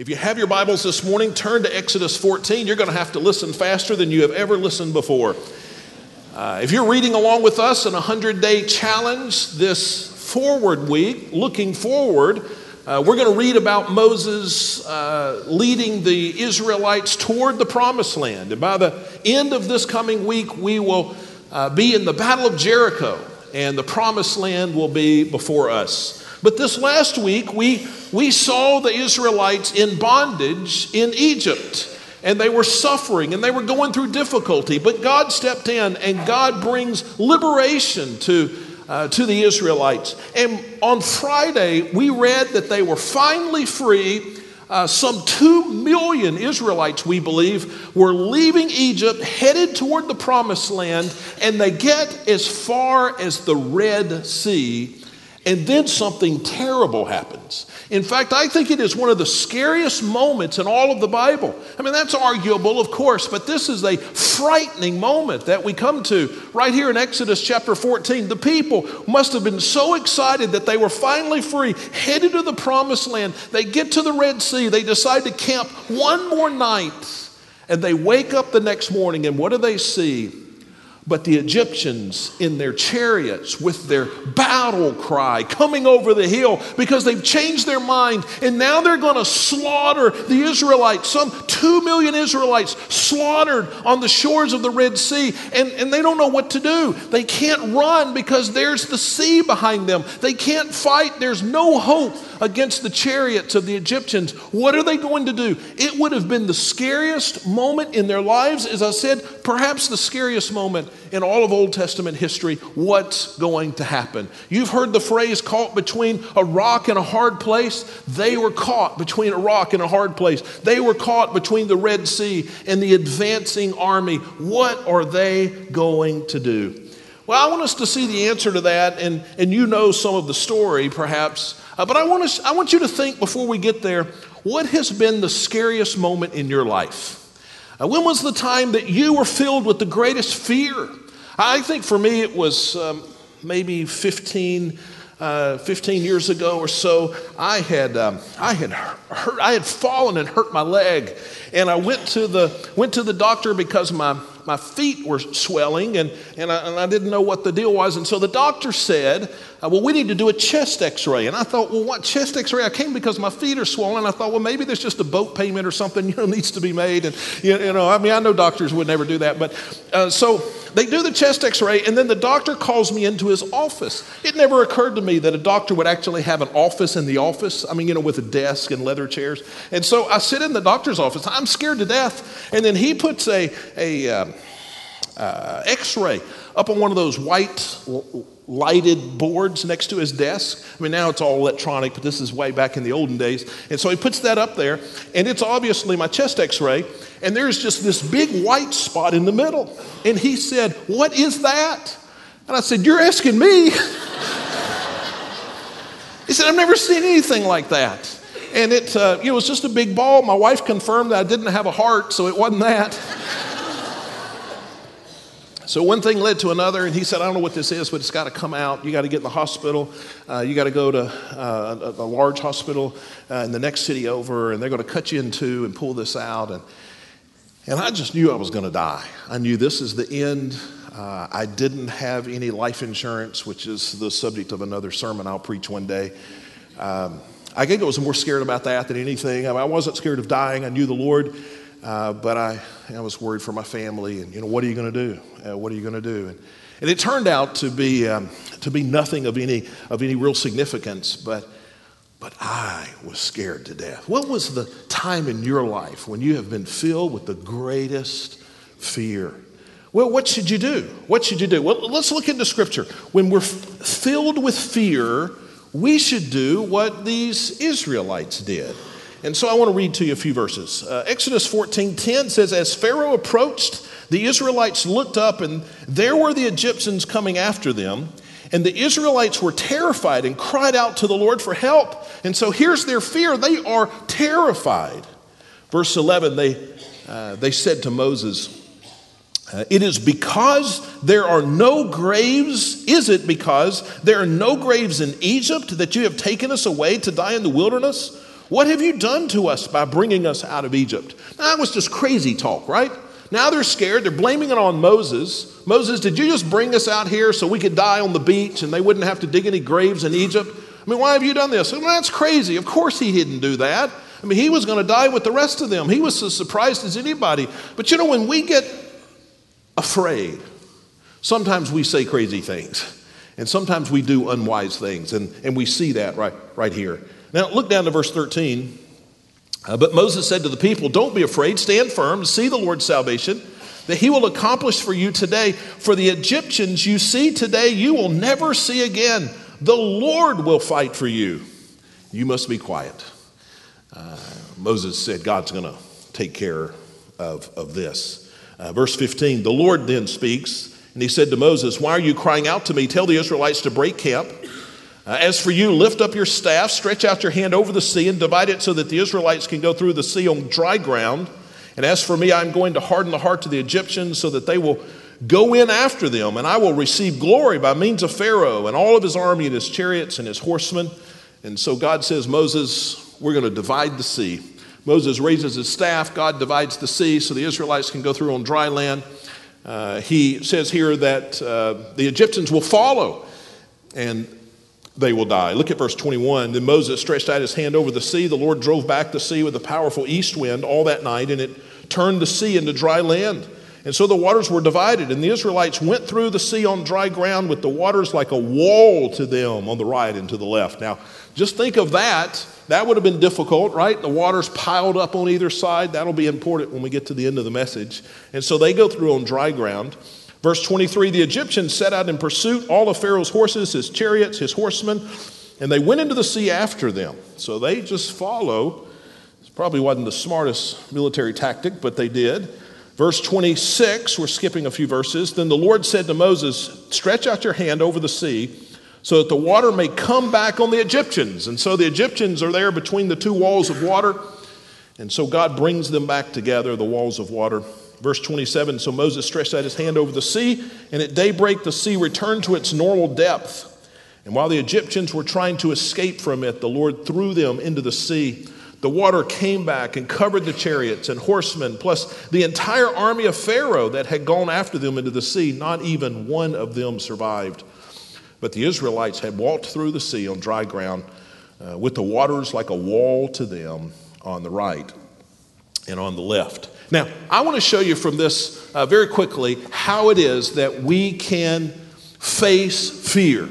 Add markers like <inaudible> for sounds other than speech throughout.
If you have your Bibles this morning, turn to Exodus 14. You're going to have to listen faster than you have ever listened before. Uh, if you're reading along with us in a 100 day challenge this forward week, looking forward, uh, we're going to read about Moses uh, leading the Israelites toward the promised land. And by the end of this coming week, we will uh, be in the Battle of Jericho, and the promised land will be before us. But this last week, we, we saw the Israelites in bondage in Egypt. And they were suffering and they were going through difficulty. But God stepped in and God brings liberation to, uh, to the Israelites. And on Friday, we read that they were finally free. Uh, some 2 million Israelites, we believe, were leaving Egypt, headed toward the promised land, and they get as far as the Red Sea and then something terrible happens. In fact, I think it is one of the scariest moments in all of the Bible. I mean, that's arguable, of course, but this is a frightening moment that we come to right here in Exodus chapter 14. The people must have been so excited that they were finally free, headed to the promised land. They get to the Red Sea, they decide to camp one more night, and they wake up the next morning, and what do they see? But the Egyptians in their chariots with their battle cry coming over the hill because they've changed their mind and now they're going to slaughter the Israelites. Some two million Israelites slaughtered on the shores of the Red Sea and, and they don't know what to do. They can't run because there's the sea behind them. They can't fight. There's no hope against the chariots of the Egyptians. What are they going to do? It would have been the scariest moment in their lives. As I said, perhaps the scariest moment in all of Old Testament history. What's going to happen? You've heard the phrase caught between a rock and a hard place. They were caught between a rock and a hard place. They were caught between the Red Sea and the advancing army. What are they going to do? Well, I want us to see the answer to that, and, and you know some of the story, perhaps. Uh, but I want, us, I want you to think before we get there what has been the scariest moment in your life? Uh, when was the time that you were filled with the greatest fear? I think for me it was um, maybe 15, uh, 15 years ago or so. I had, um, I, had hurt, I had fallen and hurt my leg. And I went to the, went to the doctor because my, my feet were swelling and, and, I, and I didn't know what the deal was. And so the doctor said, well, we need to do a chest x ray. And I thought, well, what chest x ray? I came because my feet are swollen. I thought, well, maybe there's just a boat payment or something, <laughs> you know, needs to be made. And, you know, I mean, I know doctors would never do that. But uh, so they do the chest x ray, and then the doctor calls me into his office. It never occurred to me that a doctor would actually have an office in the office. I mean, you know, with a desk and leather chairs. And so I sit in the doctor's office. I'm scared to death. And then he puts a, a uh, uh, x ray up on one of those white lighted boards next to his desk. I mean, now it's all electronic, but this is way back in the olden days. And so he puts that up there, and it's obviously my chest x ray, and there's just this big white spot in the middle. And he said, What is that? And I said, You're asking me. <laughs> he said, I've never seen anything like that. And it, uh, it was just a big ball. My wife confirmed that I didn't have a heart, so it wasn't that. <laughs> So one thing led to another, and he said, I don't know what this is, but it's got to come out. You got to get in the hospital. Uh, you got to go to uh, a, a, large hospital uh, in the next city over, and they're going to cut you in two and pull this out. And, and I just knew I was going to die. I knew this is the end. Uh, I didn't have any life insurance, which is the subject of another sermon I'll preach one day. Um, I think I was more scared about that than anything. I, mean, I wasn't scared of dying. I knew the Lord. Uh, but I, I was worried for my family, and you know, what are you going to do? Uh, what are you going to do? And, and, it turned out to be um, to be nothing of any of any real significance, but but I was scared to death. What was the time in your life when you have been filled with the greatest fear? Well, what should you do? What should you do? Well, let's look into Scripture. When we're f- filled with fear, we should do what these Israelites did. And so I want to read to you a few verses. Uh, Exodus 14 10 says, As Pharaoh approached, the Israelites looked up, and there were the Egyptians coming after them. And the Israelites were terrified and cried out to the Lord for help. And so here's their fear they are terrified. Verse 11, they, uh, they said to Moses, uh, It is because there are no graves, is it because there are no graves in Egypt that you have taken us away to die in the wilderness? What have you done to us by bringing us out of Egypt? Now, that was just crazy talk, right? Now they're scared. They're blaming it on Moses. Moses, did you just bring us out here so we could die on the beach and they wouldn't have to dig any graves in Egypt? I mean, why have you done this? Well, that's crazy. Of course he didn't do that. I mean, he was going to die with the rest of them. He was as surprised as anybody. But you know, when we get afraid, sometimes we say crazy things. And sometimes we do unwise things. And, and we see that right, right here. Now, look down to verse 13. Uh, but Moses said to the people, Don't be afraid, stand firm, see the Lord's salvation that he will accomplish for you today. For the Egyptians you see today, you will never see again. The Lord will fight for you. You must be quiet. Uh, Moses said, God's going to take care of, of this. Uh, verse 15 The Lord then speaks, and he said to Moses, Why are you crying out to me? Tell the Israelites to break camp. Uh, as for you, lift up your staff, stretch out your hand over the sea, and divide it so that the Israelites can go through the sea on dry ground. And as for me, I'm going to harden the heart of the Egyptians so that they will go in after them, and I will receive glory by means of Pharaoh and all of his army and his chariots and his horsemen. And so God says, Moses, we're going to divide the sea. Moses raises his staff, God divides the sea so the Israelites can go through on dry land. Uh, he says here that uh, the Egyptians will follow and they will die. Look at verse 21. Then Moses stretched out his hand over the sea. The Lord drove back the sea with a powerful east wind all that night, and it turned the sea into dry land. And so the waters were divided, and the Israelites went through the sea on dry ground with the waters like a wall to them on the right and to the left. Now, just think of that. That would have been difficult, right? The waters piled up on either side. That'll be important when we get to the end of the message. And so they go through on dry ground. Verse 23 The Egyptians set out in pursuit, all of Pharaoh's horses, his chariots, his horsemen, and they went into the sea after them. So they just follow. It probably wasn't the smartest military tactic, but they did. Verse 26, we're skipping a few verses. Then the Lord said to Moses, Stretch out your hand over the sea so that the water may come back on the Egyptians. And so the Egyptians are there between the two walls of water. And so God brings them back together, the walls of water. Verse 27 So Moses stretched out his hand over the sea, and at daybreak the sea returned to its normal depth. And while the Egyptians were trying to escape from it, the Lord threw them into the sea. The water came back and covered the chariots and horsemen, plus the entire army of Pharaoh that had gone after them into the sea. Not even one of them survived. But the Israelites had walked through the sea on dry ground uh, with the waters like a wall to them on the right and on the left. Now, I want to show you from this uh, very quickly how it is that we can face fear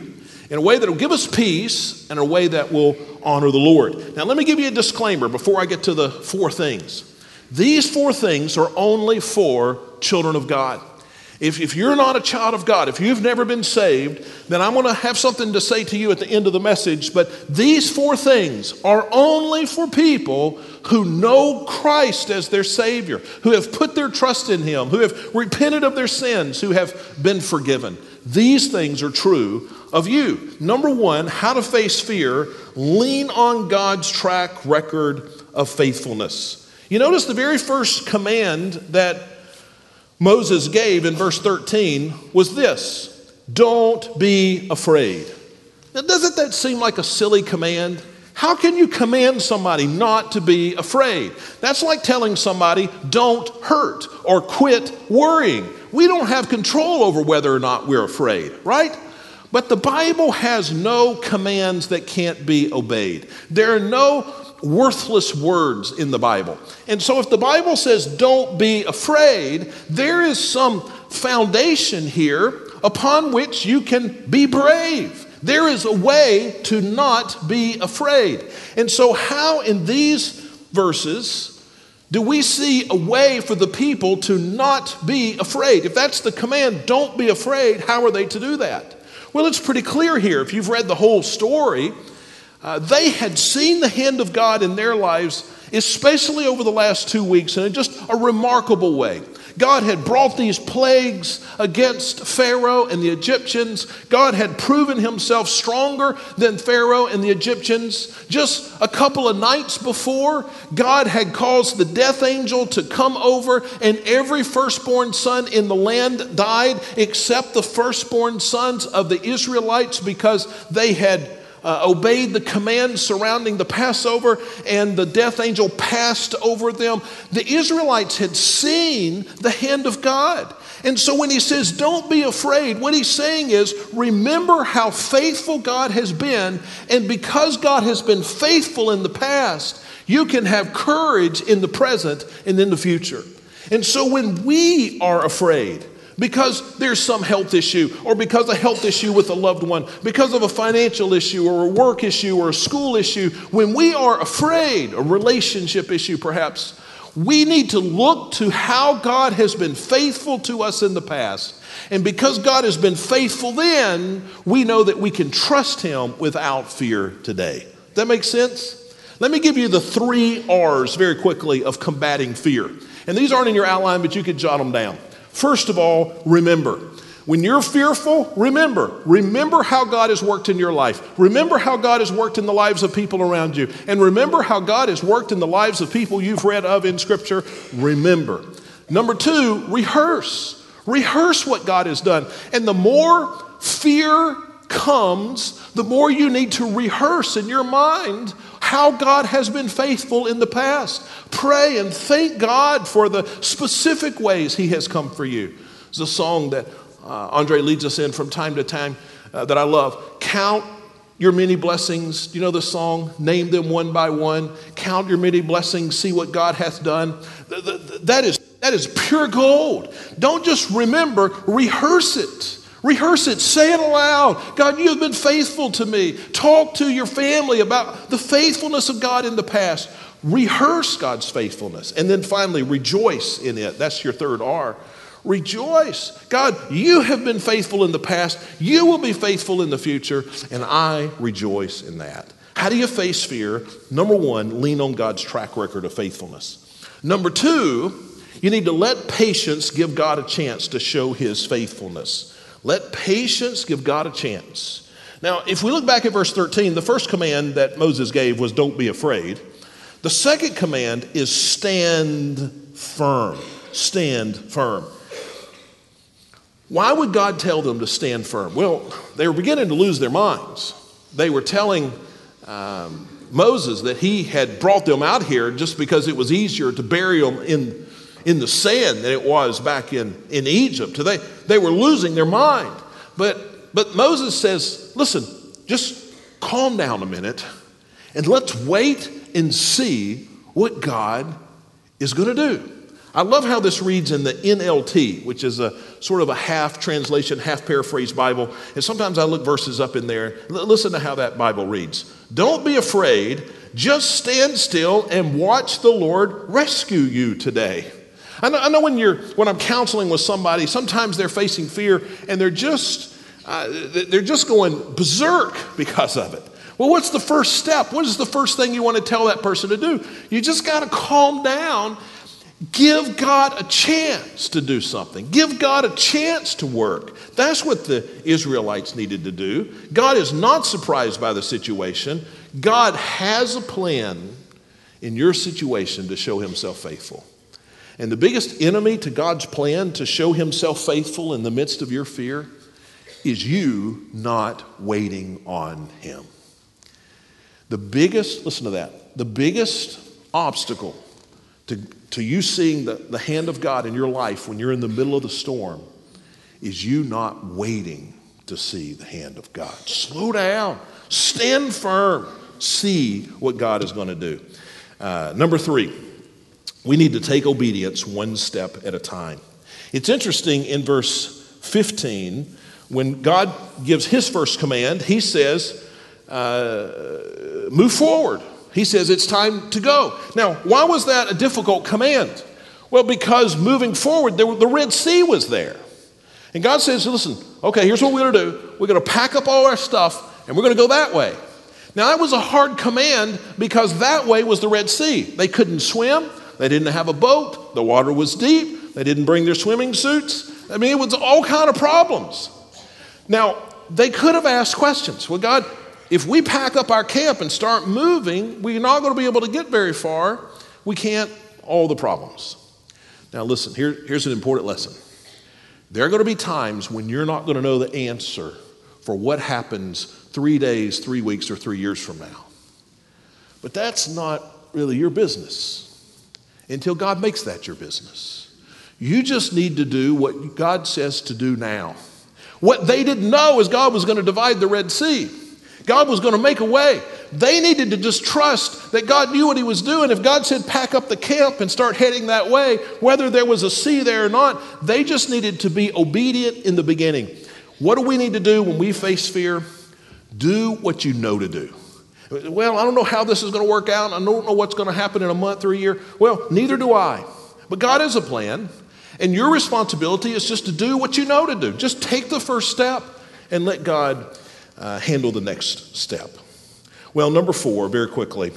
in a way that will give us peace and a way that will honor the Lord. Now, let me give you a disclaimer before I get to the four things. These four things are only for children of God. If, if you're not a child of God, if you've never been saved, then I'm going to have something to say to you at the end of the message. But these four things are only for people who know Christ as their Savior, who have put their trust in Him, who have repented of their sins, who have been forgiven. These things are true of you. Number one, how to face fear lean on God's track record of faithfulness. You notice the very first command that Moses gave in verse 13 was this don't be afraid. Now, doesn't that seem like a silly command? How can you command somebody not to be afraid? That's like telling somebody, don't hurt or quit worrying. We don't have control over whether or not we're afraid, right? But the Bible has no commands that can't be obeyed. There are no worthless words in the Bible. And so, if the Bible says don't be afraid, there is some foundation here upon which you can be brave. There is a way to not be afraid. And so, how in these verses do we see a way for the people to not be afraid? If that's the command, don't be afraid, how are they to do that? Well, it's pretty clear here. If you've read the whole story, uh, they had seen the hand of God in their lives, especially over the last two weeks, in just a remarkable way. God had brought these plagues against Pharaoh and the Egyptians. God had proven himself stronger than Pharaoh and the Egyptians. Just a couple of nights before, God had caused the death angel to come over, and every firstborn son in the land died except the firstborn sons of the Israelites because they had uh, obeyed the command surrounding the Passover and the death angel passed over them, the Israelites had seen the hand of God. And so when he says, Don't be afraid, what he's saying is, Remember how faithful God has been. And because God has been faithful in the past, you can have courage in the present and in the future. And so when we are afraid, because there's some health issue, or because a health issue with a loved one, because of a financial issue, or a work issue, or a school issue, when we are afraid, a relationship issue perhaps, we need to look to how God has been faithful to us in the past. And because God has been faithful then, we know that we can trust Him without fear today. That makes sense? Let me give you the three R's very quickly of combating fear. And these aren't in your outline, but you could jot them down. First of all, remember. When you're fearful, remember. Remember how God has worked in your life. Remember how God has worked in the lives of people around you. And remember how God has worked in the lives of people you've read of in Scripture. Remember. Number two, rehearse. Rehearse what God has done. And the more fear comes, the more you need to rehearse in your mind how God has been faithful in the past. Pray and thank God for the specific ways He has come for you. It's a song that uh, Andre leads us in from time to time uh, that I love. Count your many blessings. You know the song? Name them one by one. Count your many blessings. See what God hath done. That is, that is pure gold. Don't just remember, rehearse it. Rehearse it, say it aloud. God, you have been faithful to me. Talk to your family about the faithfulness of God in the past. Rehearse God's faithfulness. And then finally, rejoice in it. That's your third R. Rejoice. God, you have been faithful in the past. You will be faithful in the future. And I rejoice in that. How do you face fear? Number one, lean on God's track record of faithfulness. Number two, you need to let patience give God a chance to show his faithfulness. Let patience give God a chance. Now, if we look back at verse 13, the first command that Moses gave was don't be afraid. The second command is stand firm. Stand firm. Why would God tell them to stand firm? Well, they were beginning to lose their minds. They were telling um, Moses that he had brought them out here just because it was easier to bury them in in the sand than it was back in, in Egypt. They, they were losing their mind. But, but Moses says, listen, just calm down a minute and let's wait and see what God is going to do. I love how this reads in the NLT, which is a sort of a half translation, half paraphrase Bible. And sometimes I look verses up in there. L- listen to how that Bible reads. Don't be afraid, just stand still and watch the Lord rescue you today. I know, I know when, you're, when I'm counseling with somebody, sometimes they're facing fear and they're just, uh, they're just going berserk because of it. Well, what's the first step? What is the first thing you want to tell that person to do? You just got to calm down. Give God a chance to do something. Give God a chance to work. That's what the Israelites needed to do. God is not surprised by the situation. God has a plan in your situation to show himself faithful. And the biggest enemy to God's plan to show himself faithful in the midst of your fear is you not waiting on him. The biggest, listen to that, the biggest obstacle to, to you seeing the, the hand of God in your life when you're in the middle of the storm is you not waiting to see the hand of God. Slow down, stand firm, see what God is going to do. Uh, number three, we need to take obedience one step at a time. It's interesting in verse 15, when God gives his first command, he says, uh, Move forward. He says, It's time to go. Now, why was that a difficult command? Well, because moving forward, there, the Red Sea was there. And God says, Listen, okay, here's what we're going to do. We're going to pack up all our stuff and we're going to go that way. Now, that was a hard command because that way was the Red Sea. They couldn't swim, they didn't have a boat. The water was deep. They didn't bring their swimming suits. I mean, it was all kind of problems. Now, they could have asked questions. Well, God, if we pack up our camp and start moving, we're not going to be able to get very far. We can't, all the problems. Now, listen, here, here's an important lesson. There are going to be times when you're not going to know the answer for what happens three days, three weeks, or three years from now. But that's not really your business until God makes that your business. You just need to do what God says to do now. What they didn't know is God was going to divide the Red Sea. God was going to make a way. They needed to just trust that God knew what He was doing. If God said, pack up the camp and start heading that way, whether there was a sea there or not, they just needed to be obedient in the beginning. What do we need to do when we face fear? Do what you know to do. Well, I don't know how this is going to work out. I don't know what's going to happen in a month or a year. Well, neither do I. But God has a plan, and your responsibility is just to do what you know to do. Just take the first step and let God uh, handle the next step. Well, number four, very quickly,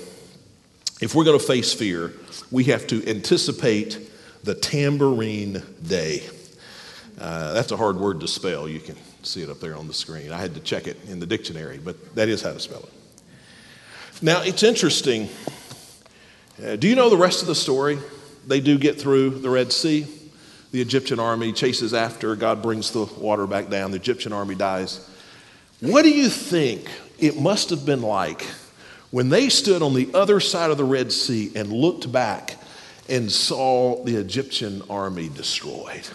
if we're going to face fear, we have to anticipate the tambourine day. Uh, that's a hard word to spell. You can see it up there on the screen. I had to check it in the dictionary, but that is how to spell it. Now, it's interesting. Uh, do you know the rest of the story? They do get through the Red Sea. The Egyptian army chases after. God brings the water back down. The Egyptian army dies. What do you think it must have been like when they stood on the other side of the Red Sea and looked back and saw the Egyptian army destroyed?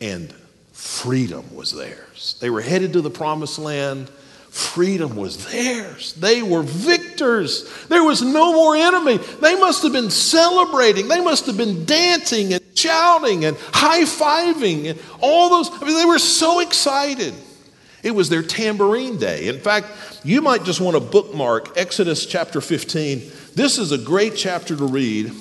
And freedom was theirs. They were headed to the promised land. Freedom was theirs. They were victors. There was no more enemy. They must have been celebrating. They must have been dancing and shouting and high fiving and all those. I mean, they were so excited. It was their tambourine day. In fact, you might just want to bookmark Exodus chapter 15. This is a great chapter to read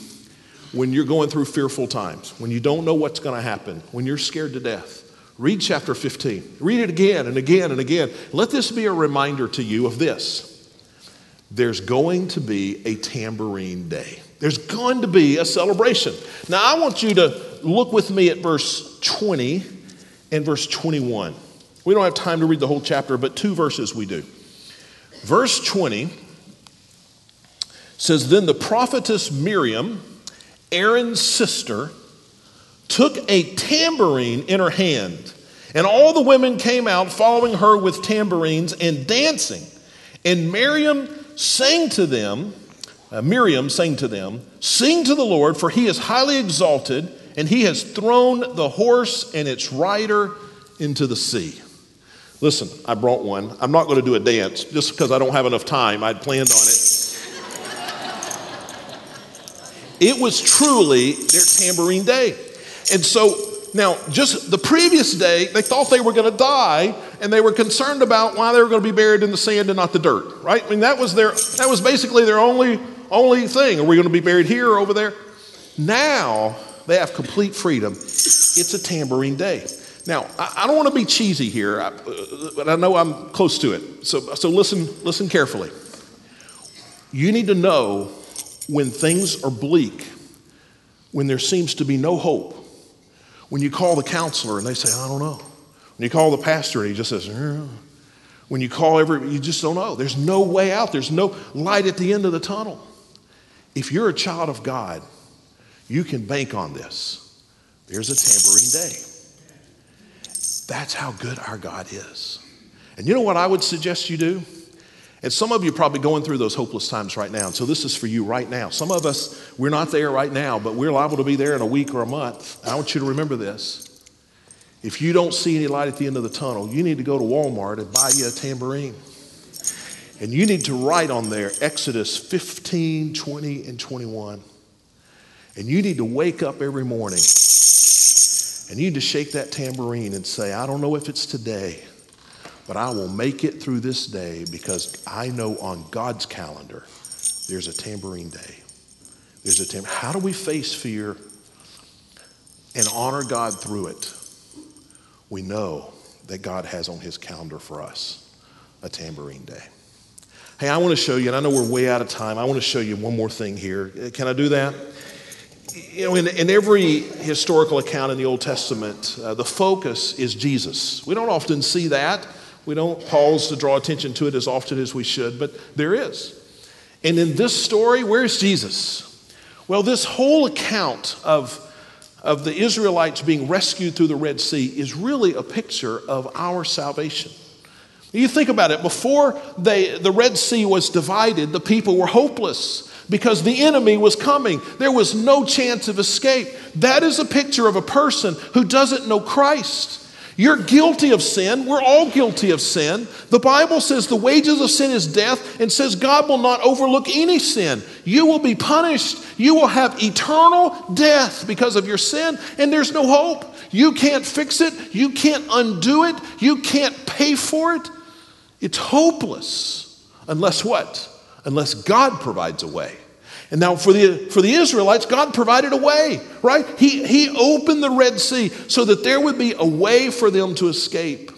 when you're going through fearful times, when you don't know what's going to happen, when you're scared to death. Read chapter 15. Read it again and again and again. Let this be a reminder to you of this. There's going to be a tambourine day. There's going to be a celebration. Now, I want you to look with me at verse 20 and verse 21. We don't have time to read the whole chapter, but two verses we do. Verse 20 says Then the prophetess Miriam, Aaron's sister, took a tambourine in her hand, and all the women came out following her with tambourines and dancing. And Miriam sang to them, uh, Miriam sang to them, Sing to the Lord, for he is highly exalted, and he has thrown the horse and its rider into the sea. Listen, I brought one. I'm not going to do a dance just because I don't have enough time. I'd planned on it. It was truly their tambourine day. And so now, just the previous day, they thought they were going to die, and they were concerned about why they were going to be buried in the sand and not the dirt, right? I mean, that was their that was basically their only only thing. Are we going to be buried here or over there? Now they have complete freedom. It's a tambourine day. Now, I, I don't want to be cheesy here, I, but I know I'm close to it. So, so listen, listen carefully. You need to know when things are bleak, when there seems to be no hope when you call the counselor and they say, I don't know. When you call the pastor and he just says, uh. when you call every, you just don't know. There's no way out. There's no light at the end of the tunnel. If you're a child of God, you can bank on this. There's a tambourine day. That's how good our God is. And you know what I would suggest you do? And some of you are probably going through those hopeless times right now. And so this is for you right now. Some of us, we're not there right now, but we're liable to be there in a week or a month. I want you to remember this. If you don't see any light at the end of the tunnel, you need to go to Walmart and buy you a tambourine. And you need to write on there Exodus 15, 20, and 21. And you need to wake up every morning and you need to shake that tambourine and say, I don't know if it's today. But I will make it through this day because I know on God's calendar there's a tambourine day. There's a tambourine. How do we face fear and honor God through it? We know that God has on his calendar for us a tambourine day. Hey, I want to show you, and I know we're way out of time. I want to show you one more thing here. Can I do that? You know, in, in every historical account in the Old Testament, uh, the focus is Jesus. We don't often see that. We don't pause to draw attention to it as often as we should, but there is. And in this story, where's Jesus? Well, this whole account of, of the Israelites being rescued through the Red Sea is really a picture of our salvation. You think about it, before they, the Red Sea was divided, the people were hopeless because the enemy was coming. There was no chance of escape. That is a picture of a person who doesn't know Christ. You're guilty of sin. We're all guilty of sin. The Bible says the wages of sin is death and says God will not overlook any sin. You will be punished. You will have eternal death because of your sin, and there's no hope. You can't fix it. You can't undo it. You can't pay for it. It's hopeless unless what? Unless God provides a way. And now for the, for the Israelites, God provided a way, right? He, he opened the Red Sea so that there would be a way for them to escape.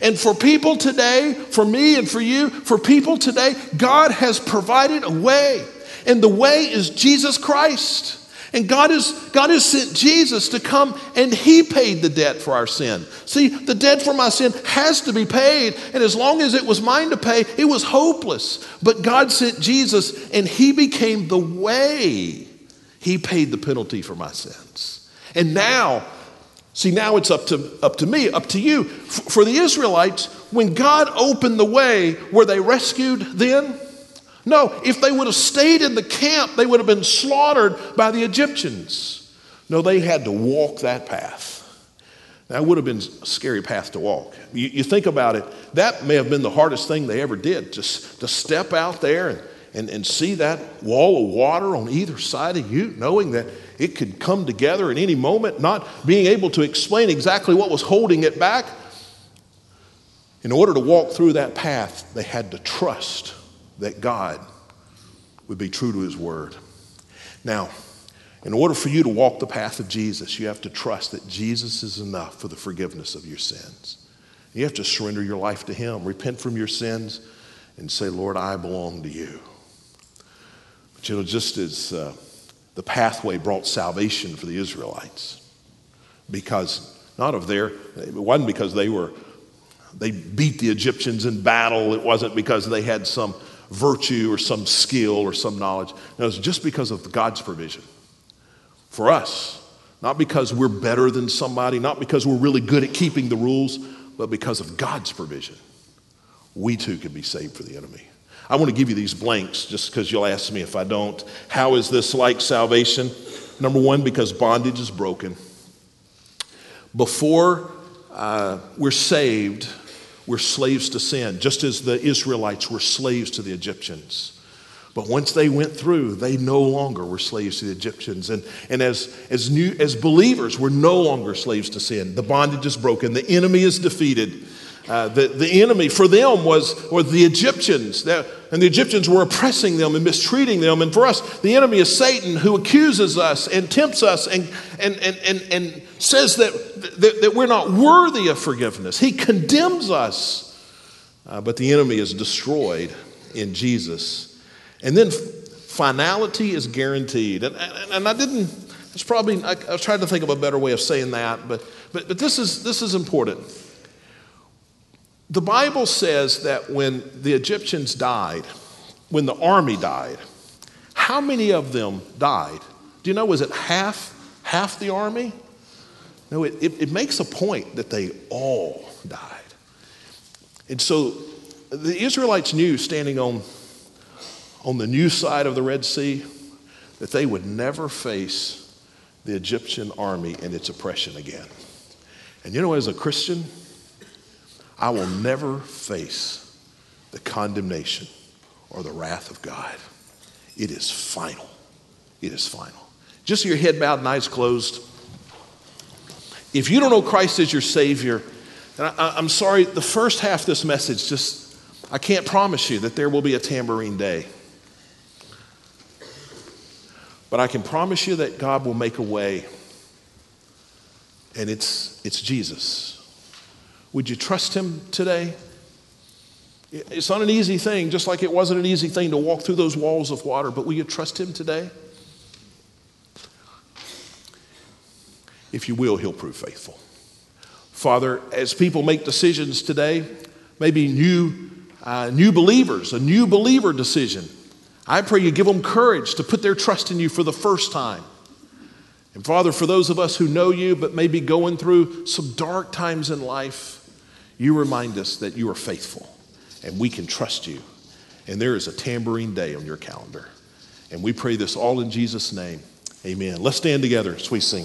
And for people today, for me and for you, for people today, God has provided a way. And the way is Jesus Christ. And God has, God has sent Jesus to come and He paid the debt for our sin. See, the debt for my sin has to be paid. And as long as it was mine to pay, it was hopeless. But God sent Jesus and He became the way. He paid the penalty for my sins. And now, see, now it's up to, up to me, up to you. For the Israelites, when God opened the way, were they rescued then? No, if they would have stayed in the camp, they would have been slaughtered by the Egyptians. No, they had to walk that path. That would have been a scary path to walk. You, you, think about it, that may have been the hardest thing they ever did, just to step out there and, and, and see that wall of water on either side of you, knowing that it could come together at any moment, not being able to explain exactly what was holding it back. In order to walk through that path, they had to trust that God would be true to his word. Now, in order for you to walk the path of Jesus, you have to trust that Jesus is enough for the forgiveness of your sins. You have to surrender your life to him, repent from your sins, and say, Lord, I belong to you. But you know, just as uh, the pathway brought salvation for the Israelites, because not of their, it wasn't because they were, they beat the Egyptians in battle, it wasn't because they had some virtue or some skill or some knowledge. No, it's just because of God's provision for us. Not because we're better than somebody, not because we're really good at keeping the rules, but because of God's provision. We too can be saved for the enemy. I want to give you these blanks just because you'll ask me if I don't. How is this like salvation? Number one, because bondage is broken. Before uh, we're saved, we're slaves to sin, just as the Israelites were slaves to the Egyptians. But once they went through, they no longer were slaves to the Egyptians. And, and as, as, new, as believers, we're no longer slaves to sin. The bondage is broken, the enemy is defeated. Uh, the, the enemy for them was, was the Egyptians, that, and the Egyptians were oppressing them and mistreating them. And for us, the enemy is Satan who accuses us and tempts us and, and, and, and, and says that, that, that, we're not worthy of forgiveness. He condemns us. Uh, but the enemy is destroyed in Jesus. And then finality is guaranteed. And, and, and I didn't, it's probably, I, I was trying to think of a better way of saying that, but, but, but this, is, this is important. The Bible says that when the Egyptians died, when the army died, how many of them died? Do you know, was it half, half the army? No, it, it, it makes a point that they all died. And so the Israelites knew standing on, on the new side of the Red Sea that they would never face the Egyptian army and its oppression again. And you know, as a Christian, I will never face the condemnation or the wrath of God. It is final. It is final. Just your head bowed and eyes closed. If you don't know Christ as your Savior, and I, am sorry, the first half of this message just, I can't promise you that there will be a tambourine day. But I can promise you that God will make a way. And it's, it's Jesus. Would you trust Him today? It's not an easy thing, just like it wasn't an easy thing to walk through those walls of water, but will you trust Him today? If you will, He'll prove faithful. Father, as people make decisions today, maybe new, uh, new believers, a new believer decision, I pray you give them courage to put their trust in you for the first time. And Father, for those of us who know you but may be going through some dark times in life, You remind us that you are faithful and we can trust you. And there is a tambourine day on your calendar. And we pray this all in Jesus' name. Amen. Let's stand together as we sing.